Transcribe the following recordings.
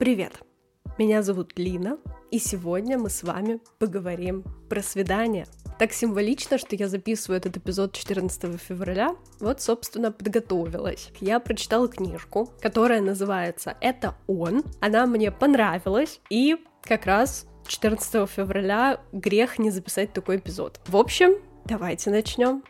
Привет! Меня зовут Лина, и сегодня мы с вами поговорим про свидание. Так символично, что я записываю этот эпизод 14 февраля. Вот, собственно, подготовилась. Я прочитала книжку, которая называется «Это он». Она мне понравилась, и как раз 14 февраля грех не записать такой эпизод. В общем, давайте начнем.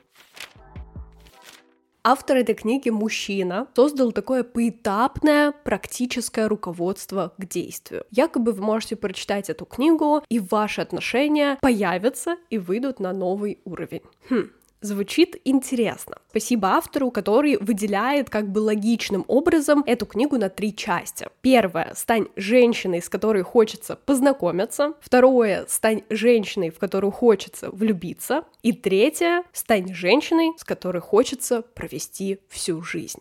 Автор этой книги, мужчина, создал такое поэтапное практическое руководство к действию. Якобы вы можете прочитать эту книгу, и ваши отношения появятся и выйдут на новый уровень. Хм, Звучит интересно. Спасибо автору, который выделяет как бы логичным образом эту книгу на три части. Первое — стань женщиной, с которой хочется познакомиться. Второе — стань женщиной, в которую хочется влюбиться. И третье — стань женщиной, с которой хочется провести всю жизнь.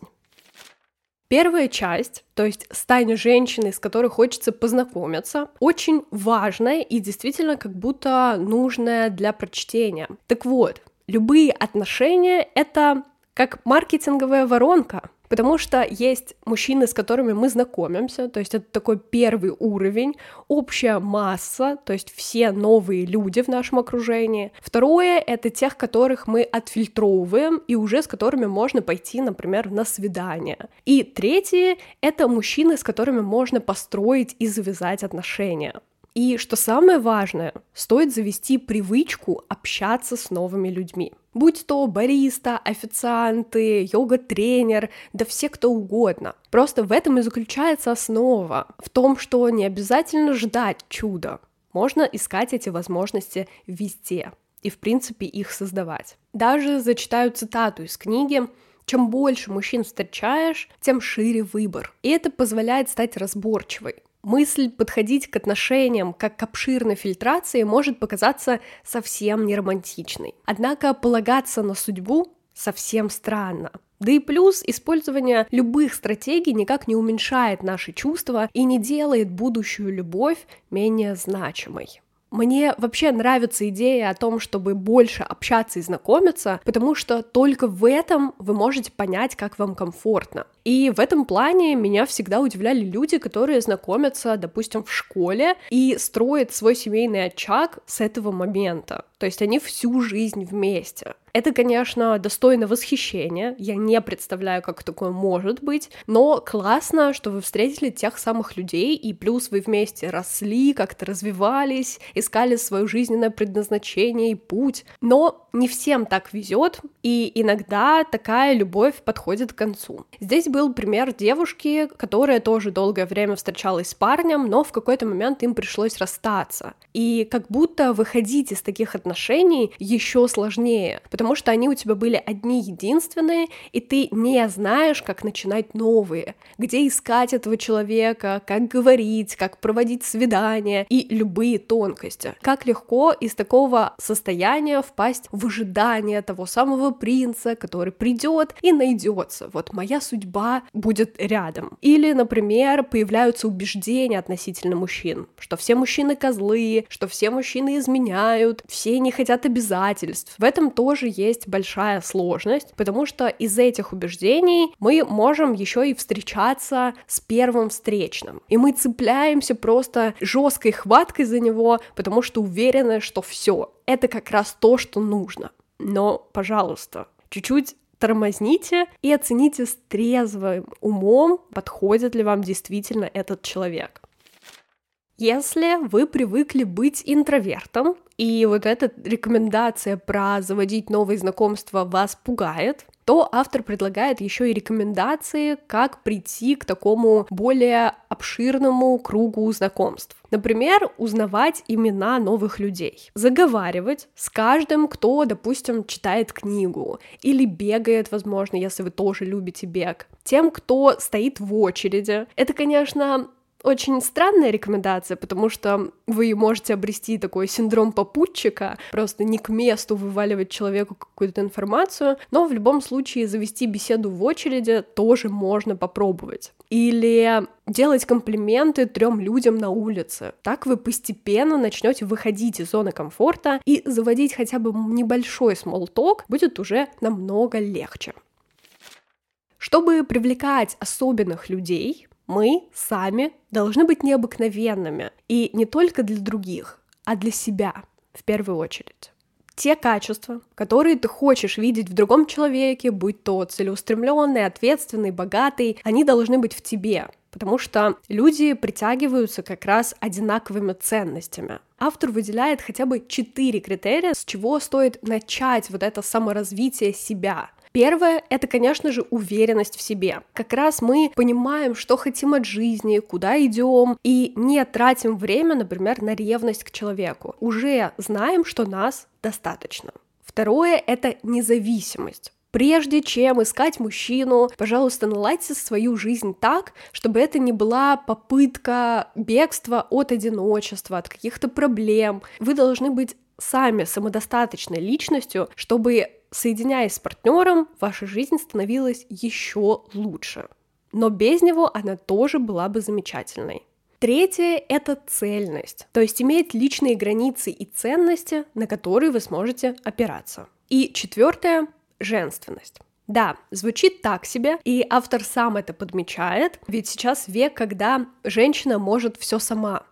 Первая часть, то есть стань женщиной, с которой хочется познакомиться, очень важная и действительно как будто нужная для прочтения. Так вот, любые отношения — это как маркетинговая воронка, потому что есть мужчины, с которыми мы знакомимся, то есть это такой первый уровень, общая масса, то есть все новые люди в нашем окружении. Второе — это тех, которых мы отфильтровываем и уже с которыми можно пойти, например, на свидание. И третье — это мужчины, с которыми можно построить и завязать отношения. И что самое важное, стоит завести привычку общаться с новыми людьми. Будь то бариста, официанты, йога-тренер, да все кто угодно. Просто в этом и заключается основа, в том, что не обязательно ждать чуда. Можно искать эти возможности везде и, в принципе, их создавать. Даже зачитаю цитату из книги чем больше мужчин встречаешь, тем шире выбор. И это позволяет стать разборчивой. Мысль подходить к отношениям как к обширной фильтрации может показаться совсем не романтичной. Однако полагаться на судьбу совсем странно. Да и плюс использование любых стратегий никак не уменьшает наши чувства и не делает будущую любовь менее значимой. Мне вообще нравится идея о том, чтобы больше общаться и знакомиться, потому что только в этом вы можете понять, как вам комфортно. И в этом плане меня всегда удивляли люди, которые знакомятся, допустим, в школе и строят свой семейный очаг с этого момента. То есть они всю жизнь вместе. Это, конечно, достойно восхищения. Я не представляю, как такое может быть. Но классно, что вы встретили тех самых людей, и плюс вы вместе росли, как-то развивались, искали свое жизненное предназначение и путь. Но не всем так везет, и иногда такая любовь подходит к концу. Здесь был пример девушки, которая тоже долгое время встречалась с парнем, но в какой-то момент им пришлось расстаться. И как будто выходить из таких отношений еще сложнее, потому что они у тебя были одни единственные, и ты не знаешь, как начинать новые, где искать этого человека, как говорить, как проводить свидания и любые тонкости. Как легко из такого состояния впасть в ожидание того самого принца, который придет и найдется. Вот моя судьба судьба будет рядом. Или, например, появляются убеждения относительно мужчин, что все мужчины козлы, что все мужчины изменяют, все не хотят обязательств. В этом тоже есть большая сложность, потому что из этих убеждений мы можем еще и встречаться с первым встречным. И мы цепляемся просто жесткой хваткой за него, потому что уверены, что все, это как раз то, что нужно. Но, пожалуйста, чуть-чуть тормозните и оцените с трезвым умом, подходит ли вам действительно этот человек. Если вы привыкли быть интровертом, и вот эта рекомендация про заводить новые знакомства вас пугает, то автор предлагает еще и рекомендации, как прийти к такому более обширному кругу знакомств. Например, узнавать имена новых людей, заговаривать с каждым, кто, допустим, читает книгу или бегает, возможно, если вы тоже любите бег, тем, кто стоит в очереди. Это, конечно, очень странная рекомендация, потому что вы можете обрести такой синдром попутчика, просто не к месту вываливать человеку какую-то информацию, но в любом случае завести беседу в очереди тоже можно попробовать. Или делать комплименты трем людям на улице. Так вы постепенно начнете выходить из зоны комфорта и заводить хотя бы небольшой смолток будет уже намного легче. Чтобы привлекать особенных людей, Мы сами должны быть необыкновенными. И не только для других, а для себя в первую очередь те качества, которые ты хочешь видеть в другом человеке, будь то целеустремленный, ответственный, богатый, они должны быть в тебе, потому что люди притягиваются как раз одинаковыми ценностями. Автор выделяет хотя бы четыре критерия, с чего стоит начать вот это саморазвитие себя. Первое — это, конечно же, уверенность в себе. Как раз мы понимаем, что хотим от жизни, куда идем, и не тратим время, например, на ревность к человеку. Уже знаем, что нас достаточно. Второе — это независимость. Прежде чем искать мужчину, пожалуйста, наладьте свою жизнь так, чтобы это не была попытка бегства от одиночества, от каких-то проблем. Вы должны быть сами самодостаточной личностью, чтобы соединяясь с партнером, ваша жизнь становилась еще лучше. Но без него она тоже была бы замечательной. Третье — это цельность, то есть иметь личные границы и ценности, на которые вы сможете опираться. И четвертое — женственность. Да, звучит так себе, и автор сам это подмечает, ведь сейчас век, когда женщина может все сама,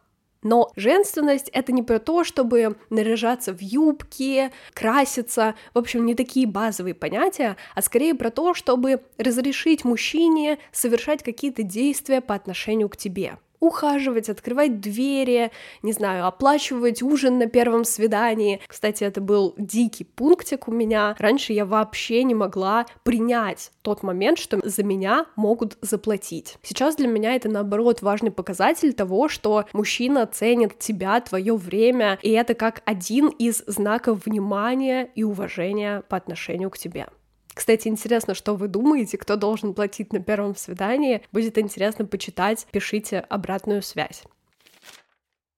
но женственность — это не про то, чтобы наряжаться в юбки, краситься, в общем, не такие базовые понятия, а скорее про то, чтобы разрешить мужчине совершать какие-то действия по отношению к тебе ухаживать, открывать двери, не знаю, оплачивать ужин на первом свидании. Кстати, это был дикий пунктик у меня. Раньше я вообще не могла принять тот момент, что за меня могут заплатить. Сейчас для меня это, наоборот, важный показатель того, что мужчина ценит тебя, твое время, и это как один из знаков внимания и уважения по отношению к тебе. Кстати, интересно, что вы думаете, кто должен платить на первом свидании. Будет интересно почитать, пишите обратную связь.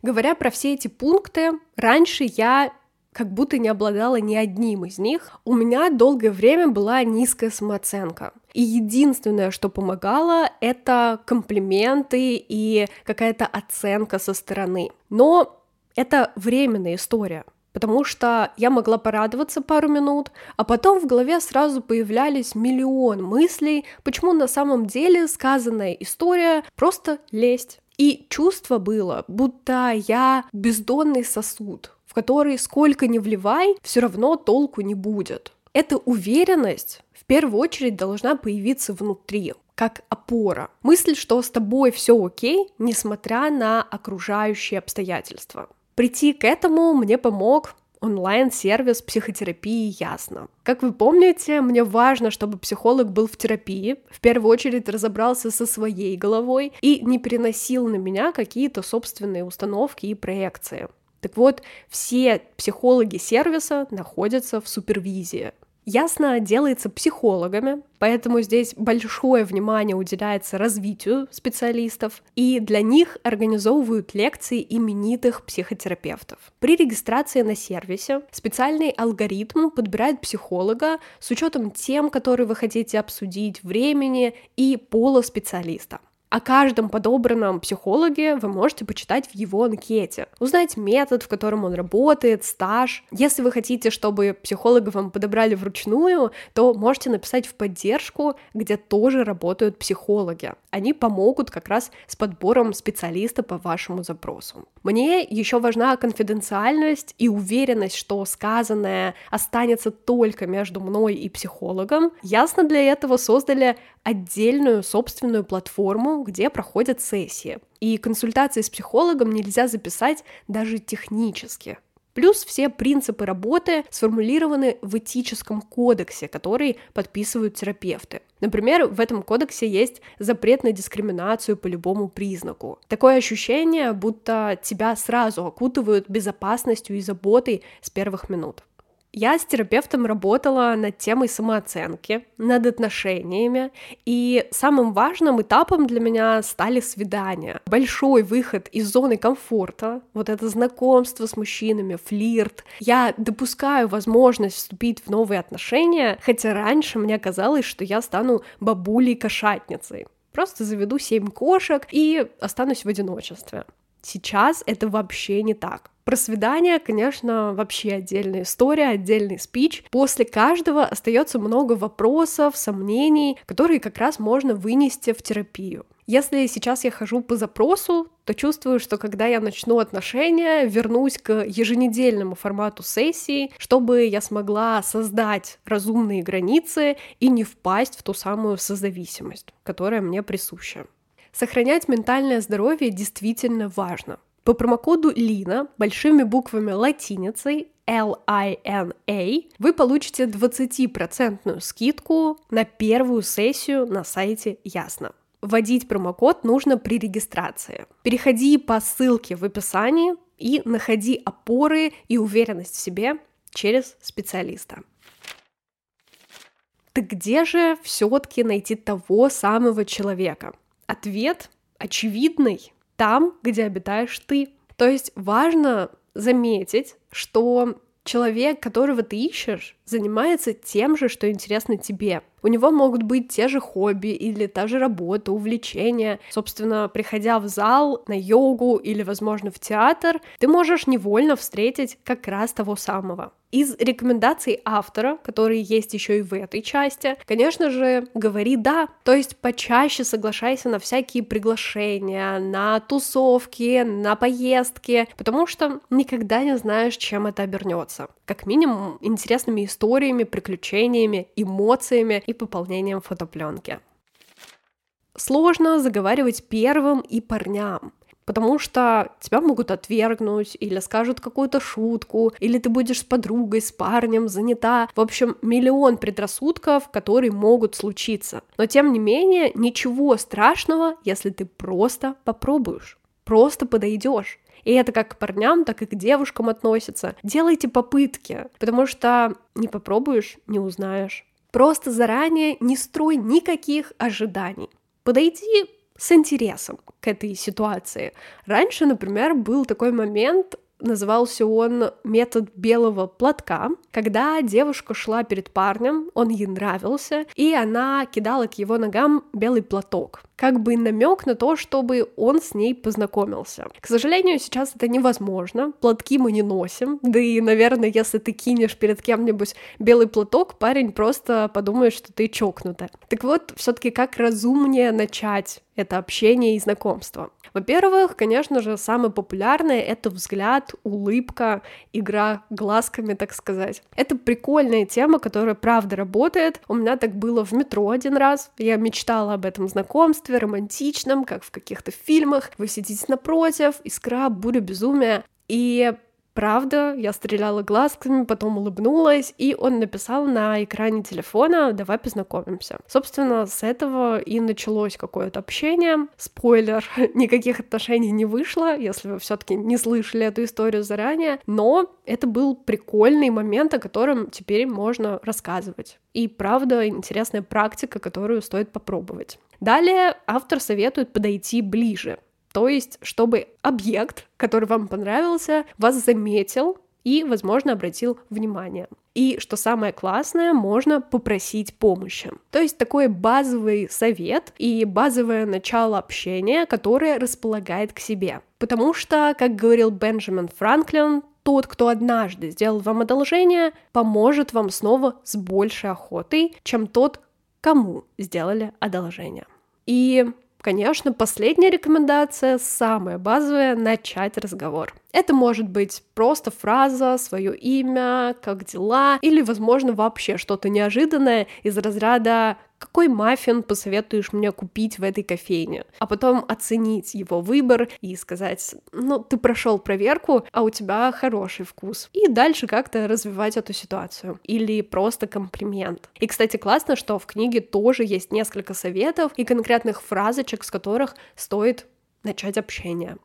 Говоря про все эти пункты, раньше я как будто не обладала ни одним из них. У меня долгое время была низкая самооценка. И единственное, что помогало, это комплименты и какая-то оценка со стороны. Но это временная история потому что я могла порадоваться пару минут, а потом в голове сразу появлялись миллион мыслей, почему на самом деле сказанная история просто лесть. И чувство было, будто я бездонный сосуд, в который сколько ни вливай, все равно толку не будет. Эта уверенность в первую очередь должна появиться внутри, как опора. Мысль, что с тобой все окей, несмотря на окружающие обстоятельства. Прийти к этому мне помог онлайн-сервис психотерапии «Ясно». Как вы помните, мне важно, чтобы психолог был в терапии, в первую очередь разобрался со своей головой и не переносил на меня какие-то собственные установки и проекции. Так вот, все психологи сервиса находятся в супервизии. Ясно делается психологами, поэтому здесь большое внимание уделяется развитию специалистов, и для них организовывают лекции именитых психотерапевтов. При регистрации на сервисе специальный алгоритм подбирает психолога с учетом тем, которые вы хотите обсудить, времени и пола специалиста. О каждом подобранном психологе вы можете почитать в его анкете, узнать метод, в котором он работает, стаж. Если вы хотите, чтобы психолога вам подобрали вручную, то можете написать в поддержку, где тоже работают психологи. Они помогут как раз с подбором специалиста по вашему запросу. Мне еще важна конфиденциальность и уверенность, что сказанное останется только между мной и психологом. Ясно для этого создали отдельную собственную платформу, где проходят сессии. И консультации с психологом нельзя записать даже технически. Плюс все принципы работы сформулированы в этическом кодексе, который подписывают терапевты. Например, в этом кодексе есть запрет на дискриминацию по любому признаку. Такое ощущение, будто тебя сразу окутывают безопасностью и заботой с первых минут. Я с терапевтом работала над темой самооценки, над отношениями, и самым важным этапом для меня стали свидания. Большой выход из зоны комфорта, вот это знакомство с мужчинами, флирт. Я допускаю возможность вступить в новые отношения, хотя раньше мне казалось, что я стану бабулей-кошатницей. Просто заведу семь кошек и останусь в одиночестве. Сейчас это вообще не так. Про свидание, конечно, вообще отдельная история, отдельный спич. После каждого остается много вопросов, сомнений, которые как раз можно вынести в терапию. Если сейчас я хожу по запросу, то чувствую, что когда я начну отношения, вернусь к еженедельному формату сессии, чтобы я смогла создать разумные границы и не впасть в ту самую созависимость, которая мне присуща. Сохранять ментальное здоровье действительно важно. По промокоду Лина большими буквами латиницей L-I-N-A вы получите 20% скидку на первую сессию на сайте Ясно. Вводить промокод нужно при регистрации. Переходи по ссылке в описании и находи опоры и уверенность в себе через специалиста. Так где же все-таки найти того самого человека? Ответ очевидный там, где обитаешь ты. То есть важно заметить, что человек, которого ты ищешь, занимается тем же, что интересно тебе. У него могут быть те же хобби или та же работа, увлечения. Собственно, приходя в зал, на йогу или, возможно, в театр, ты можешь невольно встретить как раз того самого. Из рекомендаций автора, которые есть еще и в этой части, конечно же, говори да, то есть почаще соглашайся на всякие приглашения, на тусовки, на поездки, потому что никогда не знаешь, чем это обернется. Как минимум, интересными историями, приключениями, эмоциями и пополнением фотопленки. Сложно заговаривать первым и парням, потому что тебя могут отвергнуть, или скажут какую-то шутку, или ты будешь с подругой, с парнем занята. В общем, миллион предрассудков, которые могут случиться. Но тем не менее, ничего страшного, если ты просто попробуешь, просто подойдешь. И это как к парням, так и к девушкам относится. Делайте попытки, потому что не попробуешь, не узнаешь. Просто заранее не строй никаких ожиданий. Подойди с интересом к этой ситуации. Раньше, например, был такой момент, назывался он метод белого платка, когда девушка шла перед парнем, он ей нравился, и она кидала к его ногам белый платок как бы намек на то, чтобы он с ней познакомился. К сожалению, сейчас это невозможно. Платки мы не носим. Да и, наверное, если ты кинешь перед кем-нибудь белый платок, парень просто подумает, что ты чокнутая. Так вот, все-таки как разумнее начать это общение и знакомство. Во-первых, конечно же, самое популярное — это взгляд, улыбка, игра глазками, так сказать. Это прикольная тема, которая правда работает. У меня так было в метро один раз. Я мечтала об этом знакомстве, романтичном, как в каких-то фильмах. Вы сидите напротив, искра, буря безумия. И Правда, я стреляла глазками, потом улыбнулась, и он написал на экране телефона «давай познакомимся». Собственно, с этого и началось какое-то общение. Спойлер, никаких отношений не вышло, если вы все таки не слышали эту историю заранее, но это был прикольный момент, о котором теперь можно рассказывать. И правда, интересная практика, которую стоит попробовать. Далее автор советует подойти ближе. То есть, чтобы объект, который вам понравился, вас заметил и, возможно, обратил внимание. И, что самое классное, можно попросить помощи. То есть такой базовый совет и базовое начало общения, которое располагает к себе. Потому что, как говорил Бенджамин Франклин, тот, кто однажды сделал вам одолжение, поможет вам снова с большей охотой, чем тот, кому сделали одолжение. И Конечно, последняя рекомендация, самая базовая, начать разговор. Это может быть просто фраза, свое имя, как дела, или, возможно, вообще что-то неожиданное из разряда какой маффин посоветуешь мне купить в этой кофейне, а потом оценить его выбор и сказать, ну, ты прошел проверку, а у тебя хороший вкус. И дальше как-то развивать эту ситуацию. Или просто комплимент. И, кстати, классно, что в книге тоже есть несколько советов и конкретных фразочек, с которых стоит начать общение.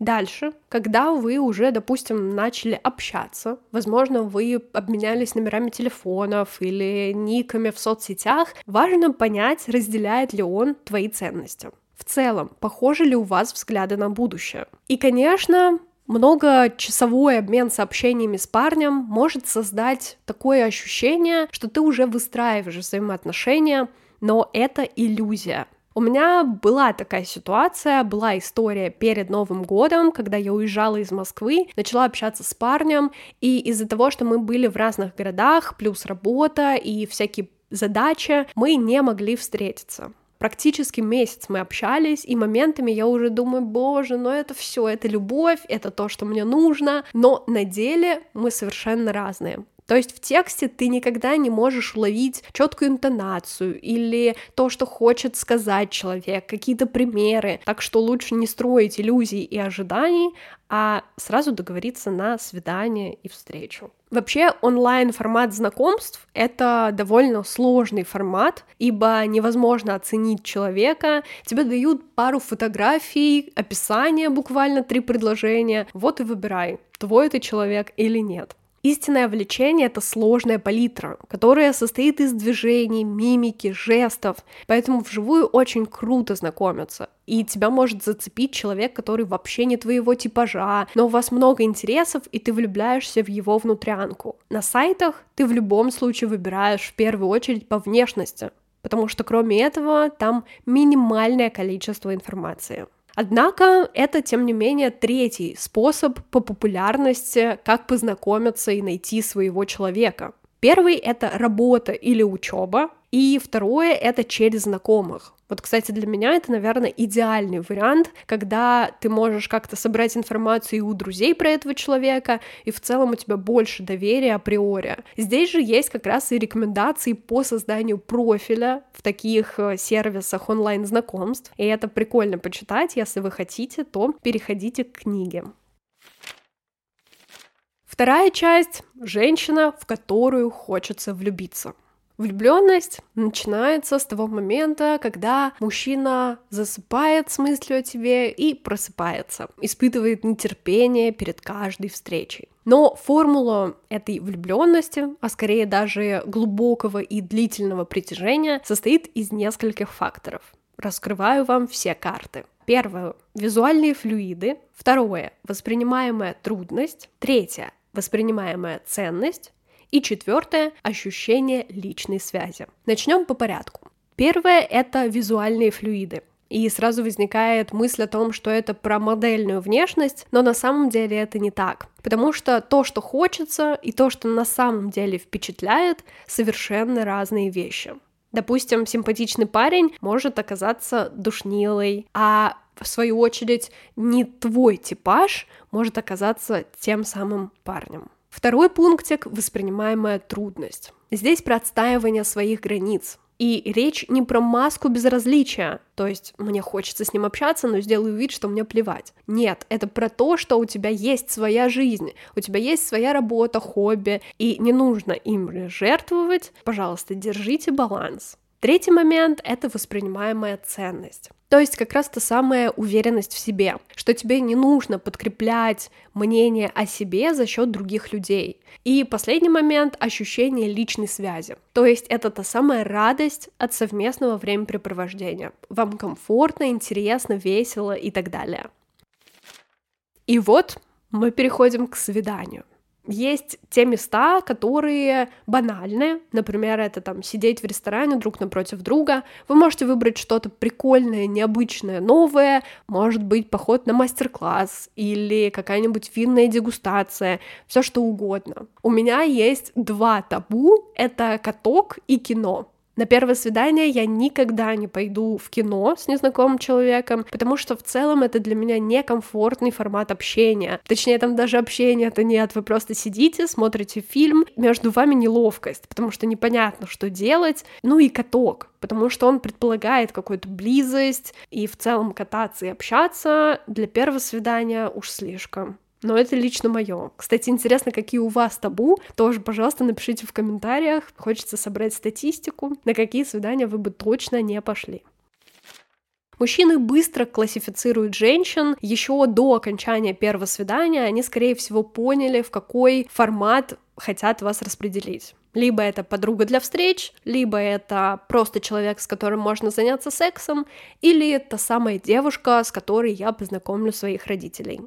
Дальше, когда вы уже, допустим, начали общаться, возможно, вы обменялись номерами телефонов или никами в соцсетях, важно понять, разделяет ли он твои ценности. В целом, похожи ли у вас взгляды на будущее? И, конечно, многочасовой обмен сообщениями с парнем может создать такое ощущение, что ты уже выстраиваешь взаимоотношения, но это иллюзия. У меня была такая ситуация, была история перед Новым годом, когда я уезжала из Москвы, начала общаться с парнем, и из-за того, что мы были в разных городах, плюс работа и всякие задачи, мы не могли встретиться. Практически месяц мы общались, и моментами я уже думаю, боже, ну это все, это любовь, это то, что мне нужно, но на деле мы совершенно разные. То есть в тексте ты никогда не можешь уловить четкую интонацию или то, что хочет сказать человек, какие-то примеры. Так что лучше не строить иллюзий и ожиданий, а сразу договориться на свидание и встречу. Вообще онлайн-формат знакомств — это довольно сложный формат, ибо невозможно оценить человека. Тебе дают пару фотографий, описание, буквально три предложения. Вот и выбирай, твой это человек или нет. Истинное влечение — это сложная палитра, которая состоит из движений, мимики, жестов, поэтому вживую очень круто знакомиться. И тебя может зацепить человек, который вообще не твоего типажа, но у вас много интересов, и ты влюбляешься в его внутрянку. На сайтах ты в любом случае выбираешь в первую очередь по внешности, потому что кроме этого там минимальное количество информации. Однако это, тем не менее, третий способ по популярности, как познакомиться и найти своего человека. Первый — это работа или учеба, и второе — это через знакомых. Вот, кстати, для меня это, наверное, идеальный вариант, когда ты можешь как-то собрать информацию и у друзей про этого человека, и в целом у тебя больше доверия априори. Здесь же есть как раз и рекомендации по созданию профиля в таких э, сервисах онлайн-знакомств, и это прикольно почитать, если вы хотите, то переходите к книге. Вторая часть — женщина, в которую хочется влюбиться. Влюбленность начинается с того момента, когда мужчина засыпает с мыслью о тебе и просыпается, испытывает нетерпение перед каждой встречей. Но формула этой влюбленности, а скорее даже глубокого и длительного притяжения, состоит из нескольких факторов. Раскрываю вам все карты. Первое — визуальные флюиды. Второе — воспринимаемая трудность. Третье — воспринимаемая ценность. И четвертое — ощущение личной связи. Начнем по порядку. Первое — это визуальные флюиды. И сразу возникает мысль о том, что это про модельную внешность, но на самом деле это не так. Потому что то, что хочется, и то, что на самом деле впечатляет, совершенно разные вещи. Допустим, симпатичный парень может оказаться душнилой, а в свою очередь не твой типаж может оказаться тем самым парнем. Второй пунктик — воспринимаемая трудность. Здесь про отстаивание своих границ. И речь не про маску безразличия, то есть мне хочется с ним общаться, но сделаю вид, что мне плевать. Нет, это про то, что у тебя есть своя жизнь, у тебя есть своя работа, хобби, и не нужно им жертвовать. Пожалуйста, держите баланс. Третий момент — это воспринимаемая ценность. То есть как раз та самая уверенность в себе, что тебе не нужно подкреплять мнение о себе за счет других людей. И последний момент — ощущение личной связи. То есть это та самая радость от совместного времяпрепровождения. Вам комфортно, интересно, весело и так далее. И вот мы переходим к свиданию. Есть те места, которые банальны, например, это там сидеть в ресторане друг напротив друга. Вы можете выбрать что-то прикольное, необычное, новое, может быть поход на мастер-класс или какая-нибудь винная дегустация, все что угодно. У меня есть два табу, это каток и кино. На первое свидание я никогда не пойду в кино с незнакомым человеком, потому что в целом это для меня некомфортный формат общения. Точнее, там даже общение это нет, вы просто сидите, смотрите фильм, между вами неловкость, потому что непонятно, что делать. Ну и каток, потому что он предполагает какую-то близость, и в целом кататься и общаться для первого свидания уж слишком. Но это лично мое. Кстати, интересно, какие у вас табу. Тоже, пожалуйста, напишите в комментариях. Хочется собрать статистику, на какие свидания вы бы точно не пошли. Мужчины быстро классифицируют женщин. Еще до окончания первого свидания они, скорее всего, поняли, в какой формат хотят вас распределить. Либо это подруга для встреч, либо это просто человек, с которым можно заняться сексом, или та самая девушка, с которой я познакомлю своих родителей.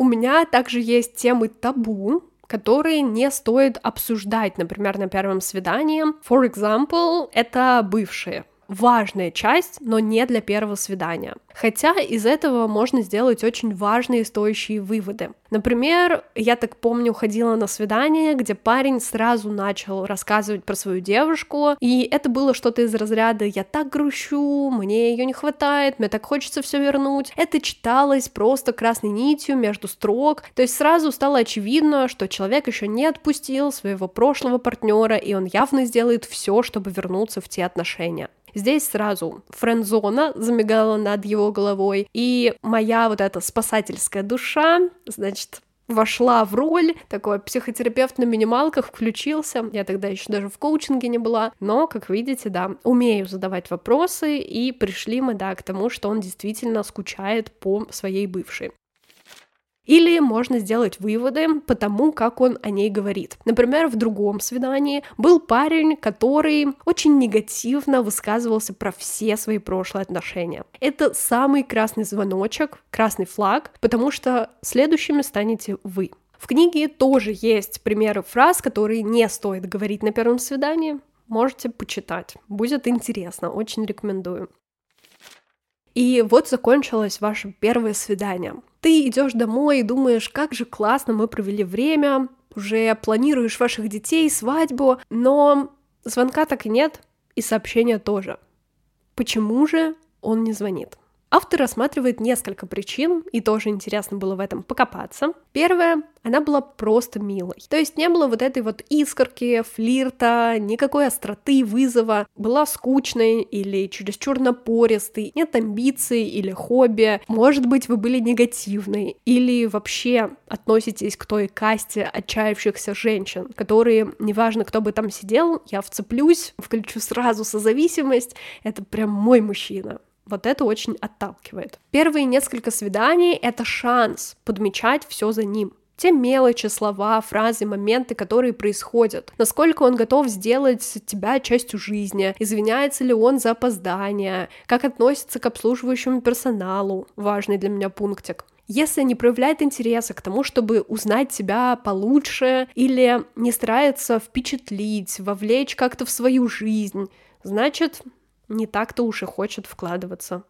У меня также есть темы табу, которые не стоит обсуждать, например, на первом свидании. For example, это бывшие. Важная часть, но не для первого свидания. Хотя из этого можно сделать очень важные стоящие выводы. Например, я так помню, ходила на свидание, где парень сразу начал рассказывать про свою девушку, и это было что-то из разряда «я так грущу, мне ее не хватает, мне так хочется все вернуть». Это читалось просто красной нитью между строк, то есть сразу стало очевидно, что человек еще не отпустил своего прошлого партнера, и он явно сделает все, чтобы вернуться в те отношения. Здесь сразу френдзона замигала над его головой, и моя вот эта спасательская душа, значит, вошла в роль, такой психотерапевт на минималках включился, я тогда еще даже в коучинге не была, но, как видите, да, умею задавать вопросы, и пришли мы, да, к тому, что он действительно скучает по своей бывшей. Или можно сделать выводы по тому, как он о ней говорит. Например, в другом свидании был парень, который очень негативно высказывался про все свои прошлые отношения. Это самый красный звоночек, красный флаг, потому что следующими станете вы. В книге тоже есть примеры фраз, которые не стоит говорить на первом свидании. Можете почитать. Будет интересно, очень рекомендую. И вот закончилось ваше первое свидание. Ты идешь домой и думаешь, как же классно мы провели время, уже планируешь ваших детей, свадьбу, но звонка так и нет, и сообщения тоже. Почему же он не звонит? Автор рассматривает несколько причин, и тоже интересно было в этом покопаться. Первое, она была просто милой. То есть не было вот этой вот искорки, флирта, никакой остроты, вызова. Была скучной или чересчур напористой, нет амбиций или хобби. Может быть, вы были негативной или вообще относитесь к той касте отчаявшихся женщин, которые, неважно, кто бы там сидел, я вцеплюсь, включу сразу созависимость, это прям мой мужчина. Вот это очень отталкивает. Первые несколько свиданий — это шанс подмечать все за ним те мелочи, слова, фразы, моменты, которые происходят. Насколько он готов сделать тебя частью жизни, извиняется ли он за опоздание, как относится к обслуживающему персоналу, важный для меня пунктик. Если не проявляет интереса к тому, чтобы узнать себя получше или не старается впечатлить, вовлечь как-то в свою жизнь, значит, не так-то уж и хочет вкладываться.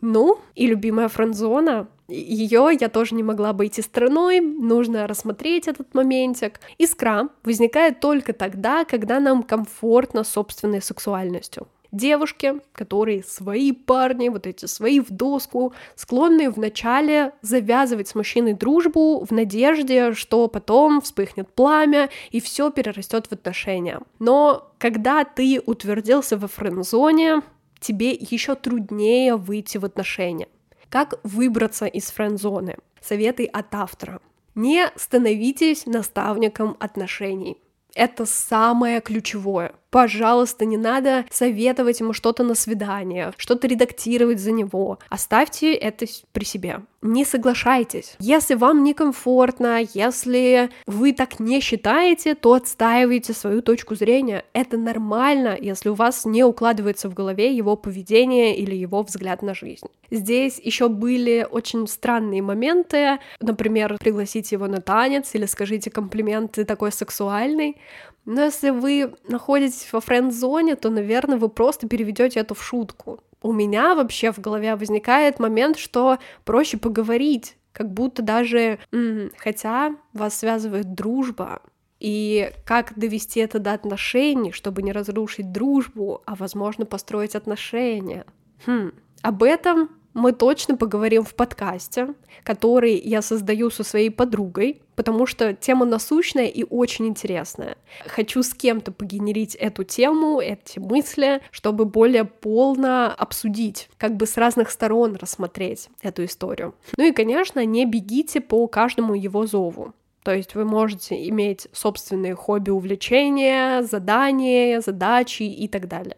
Ну, и любимая френдзона, ее я тоже не могла обойти стороной, нужно рассмотреть этот моментик. Искра возникает только тогда, когда нам комфортно собственной сексуальностью. Девушки, которые свои парни, вот эти свои в доску, склонны вначале завязывать с мужчиной дружбу в надежде, что потом вспыхнет пламя и все перерастет в отношения. Но когда ты утвердился во френд-зоне, тебе еще труднее выйти в отношения. Как выбраться из френд-зоны? Советы от автора. Не становитесь наставником отношений. Это самое ключевое. Пожалуйста, не надо советовать ему что-то на свидание, что-то редактировать за него. Оставьте это при себе. Не соглашайтесь. Если вам некомфортно, если вы так не считаете, то отстаивайте свою точку зрения. Это нормально, если у вас не укладывается в голове его поведение или его взгляд на жизнь. Здесь еще были очень странные моменты, например, пригласите его на танец или скажите комплименты такой сексуальный. Но если вы находитесь во френд-зоне, то, наверное, вы просто переведете это в шутку. У меня вообще в голове возникает момент, что проще поговорить, как будто даже, хотя вас связывает дружба, и как довести это до отношений, чтобы не разрушить дружбу, а возможно построить отношения. Хм. Об этом мы точно поговорим в подкасте, который я создаю со своей подругой, потому что тема насущная и очень интересная. Хочу с кем-то погенерить эту тему, эти мысли, чтобы более полно обсудить, как бы с разных сторон рассмотреть эту историю. Ну и, конечно, не бегите по каждому его зову. То есть вы можете иметь собственные хобби, увлечения, задания, задачи и так далее.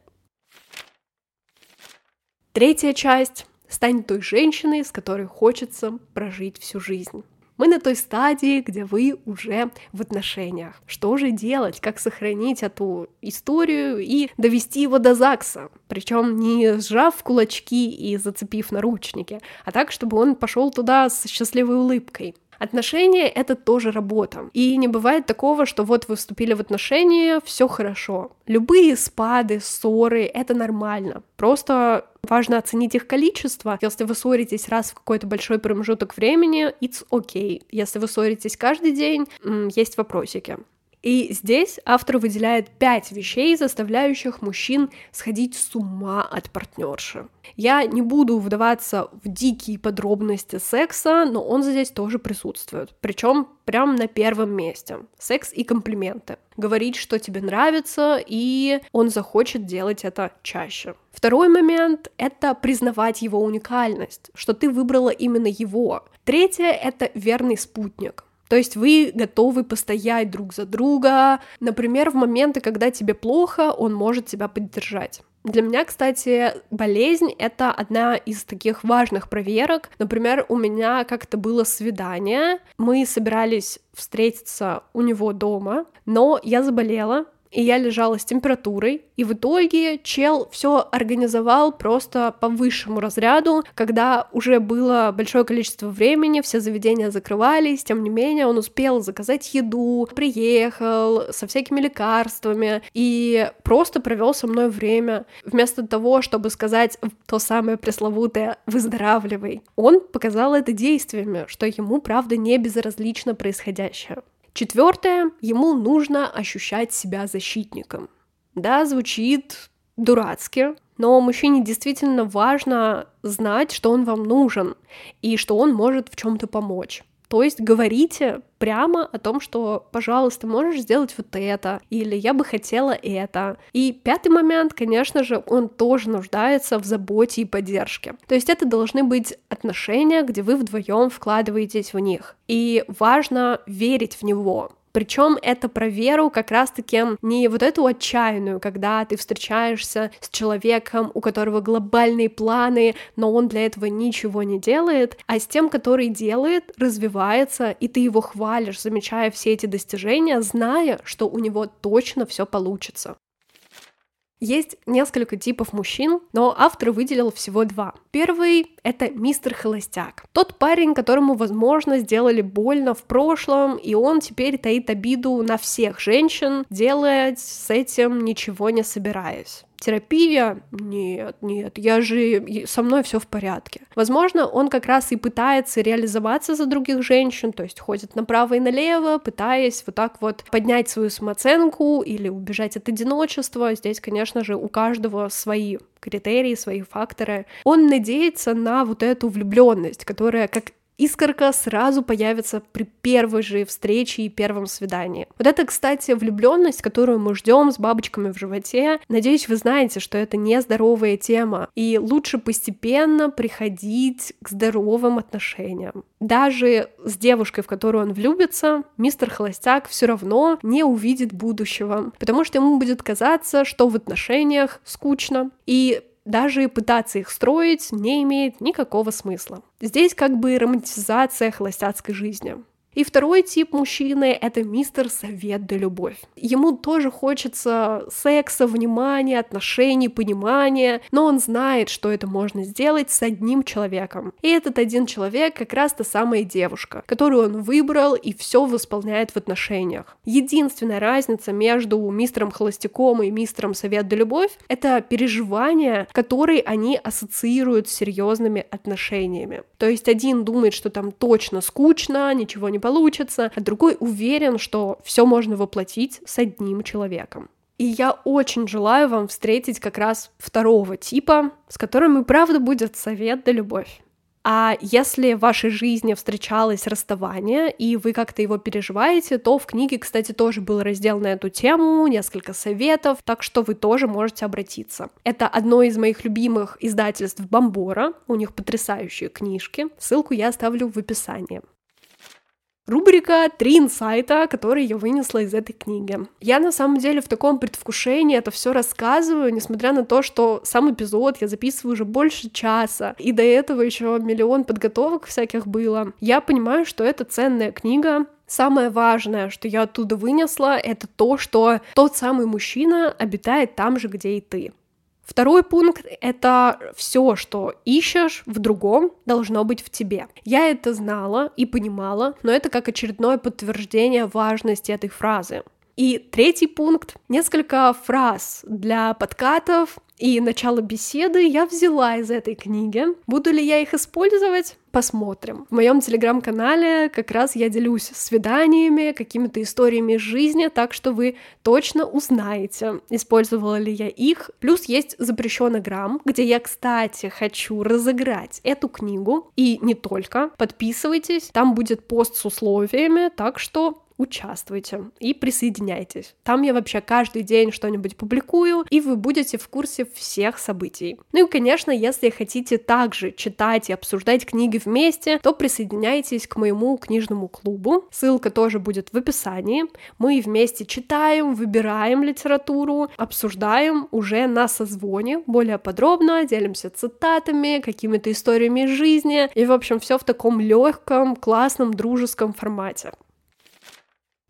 Третья часть Стань той женщиной, с которой хочется прожить всю жизнь. Мы на той стадии, где вы уже в отношениях. Что же делать? Как сохранить эту историю и довести его до ЗАГСа? Причем не сжав кулачки и зацепив наручники, а так, чтобы он пошел туда с счастливой улыбкой. Отношения — это тоже работа. И не бывает такого, что вот вы вступили в отношения, все хорошо. Любые спады, ссоры — это нормально. Просто важно оценить их количество. Если вы ссоритесь раз в какой-то большой промежуток времени, it's okay. Если вы ссоритесь каждый день, есть вопросики. И здесь автор выделяет пять вещей, заставляющих мужчин сходить с ума от партнерши. Я не буду вдаваться в дикие подробности секса, но он здесь тоже присутствует. Причем прям на первом месте. Секс и комплименты. Говорить, что тебе нравится, и он захочет делать это чаще. Второй момент — это признавать его уникальность, что ты выбрала именно его. Третье — это верный спутник. То есть вы готовы постоять друг за друга. Например, в моменты, когда тебе плохо, он может тебя поддержать. Для меня, кстати, болезнь — это одна из таких важных проверок. Например, у меня как-то было свидание, мы собирались встретиться у него дома, но я заболела, и я лежала с температурой, и в итоге чел все организовал просто по высшему разряду, когда уже было большое количество времени, все заведения закрывались, тем не менее он успел заказать еду, приехал со всякими лекарствами и просто провел со мной время. Вместо того, чтобы сказать то самое пресловутое «выздоравливай», он показал это действиями, что ему, правда, не безразлично происходящее. Четвертое, ему нужно ощущать себя защитником. Да, звучит дурацки, но мужчине действительно важно знать, что он вам нужен и что он может в чем-то помочь. То есть говорите прямо о том, что, пожалуйста, можешь сделать вот это, или я бы хотела это. И пятый момент, конечно же, он тоже нуждается в заботе и поддержке. То есть это должны быть отношения, где вы вдвоем вкладываетесь в них. И важно верить в него, причем это про веру как раз-таки не вот эту отчаянную, когда ты встречаешься с человеком, у которого глобальные планы, но он для этого ничего не делает, а с тем, который делает, развивается, и ты его хвалишь, замечая все эти достижения, зная, что у него точно все получится. Есть несколько типов мужчин, но автор выделил всего два. Первый — это мистер Холостяк. Тот парень, которому, возможно, сделали больно в прошлом, и он теперь таит обиду на всех женщин, делает с этим ничего не собираясь. Терапия? Нет, нет, я же, со мной все в порядке. Возможно, он как раз и пытается реализоваться за других женщин, то есть ходит направо и налево, пытаясь вот так вот поднять свою самооценку или убежать от одиночества. Здесь, конечно же, у каждого свои критерии, свои факторы. Он надеется на вот эту влюбленность, которая как искорка сразу появится при первой же встрече и первом свидании. Вот это, кстати, влюбленность, которую мы ждем с бабочками в животе. Надеюсь, вы знаете, что это нездоровая тема, и лучше постепенно приходить к здоровым отношениям. Даже с девушкой, в которую он влюбится, мистер Холостяк все равно не увидит будущего, потому что ему будет казаться, что в отношениях скучно, и даже пытаться их строить не имеет никакого смысла. Здесь как бы романтизация холостяцкой жизни. И второй тип мужчины — это мистер Совет да Любовь. Ему тоже хочется секса, внимания, отношений, понимания, но он знает, что это можно сделать с одним человеком. И этот один человек как раз та самая девушка, которую он выбрал и все восполняет в отношениях. Единственная разница между мистером Холостяком и мистером Совет да Любовь — это переживания, которые они ассоциируют с серьезными отношениями. То есть один думает, что там точно скучно, ничего не получится, а другой уверен, что все можно воплотить с одним человеком. И я очень желаю вам встретить как раз второго типа, с которым и правда будет совет да любовь. А если в вашей жизни встречалось расставание, и вы как-то его переживаете, то в книге, кстати, тоже был раздел на эту тему, несколько советов, так что вы тоже можете обратиться. Это одно из моих любимых издательств Бомбора, у них потрясающие книжки, ссылку я оставлю в описании. Рубрика «Три инсайта», которые я вынесла из этой книги. Я на самом деле в таком предвкушении это все рассказываю, несмотря на то, что сам эпизод я записываю уже больше часа, и до этого еще миллион подготовок всяких было. Я понимаю, что это ценная книга, Самое важное, что я оттуда вынесла, это то, что тот самый мужчина обитает там же, где и ты. Второй пункт — это все, что ищешь в другом, должно быть в тебе. Я это знала и понимала, но это как очередное подтверждение важности этой фразы. И третий пункт — несколько фраз для подкатов и начала беседы я взяла из этой книги. Буду ли я их использовать? Посмотрим. В моем телеграм-канале как раз я делюсь свиданиями, какими-то историями из жизни, так что вы точно узнаете, использовала ли я их. Плюс есть запрещенный грамм, где я, кстати, хочу разыграть эту книгу. И не только. Подписывайтесь, там будет пост с условиями, так что участвуйте и присоединяйтесь. Там я вообще каждый день что-нибудь публикую, и вы будете в курсе всех событий. Ну и, конечно, если хотите также читать и обсуждать книги вместе, то присоединяйтесь к моему книжному клубу. Ссылка тоже будет в описании. Мы вместе читаем, выбираем литературу, обсуждаем уже на созвоне более подробно, делимся цитатами, какими-то историями из жизни, и, в общем, все в таком легком, классном, дружеском формате.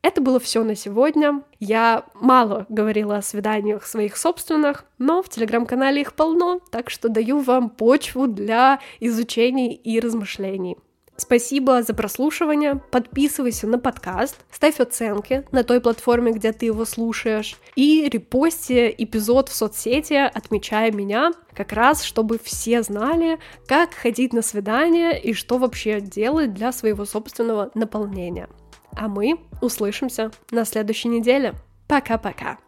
Это было все на сегодня. Я мало говорила о свиданиях своих собственных, но в телеграм-канале их полно, так что даю вам почву для изучений и размышлений. Спасибо за прослушивание. Подписывайся на подкаст, ставь оценки на той платформе, где ты его слушаешь, и репости эпизод в соцсети, отмечая меня, как раз, чтобы все знали, как ходить на свидание и что вообще делать для своего собственного наполнения. А мы услышимся на следующей неделе. Пока-пока.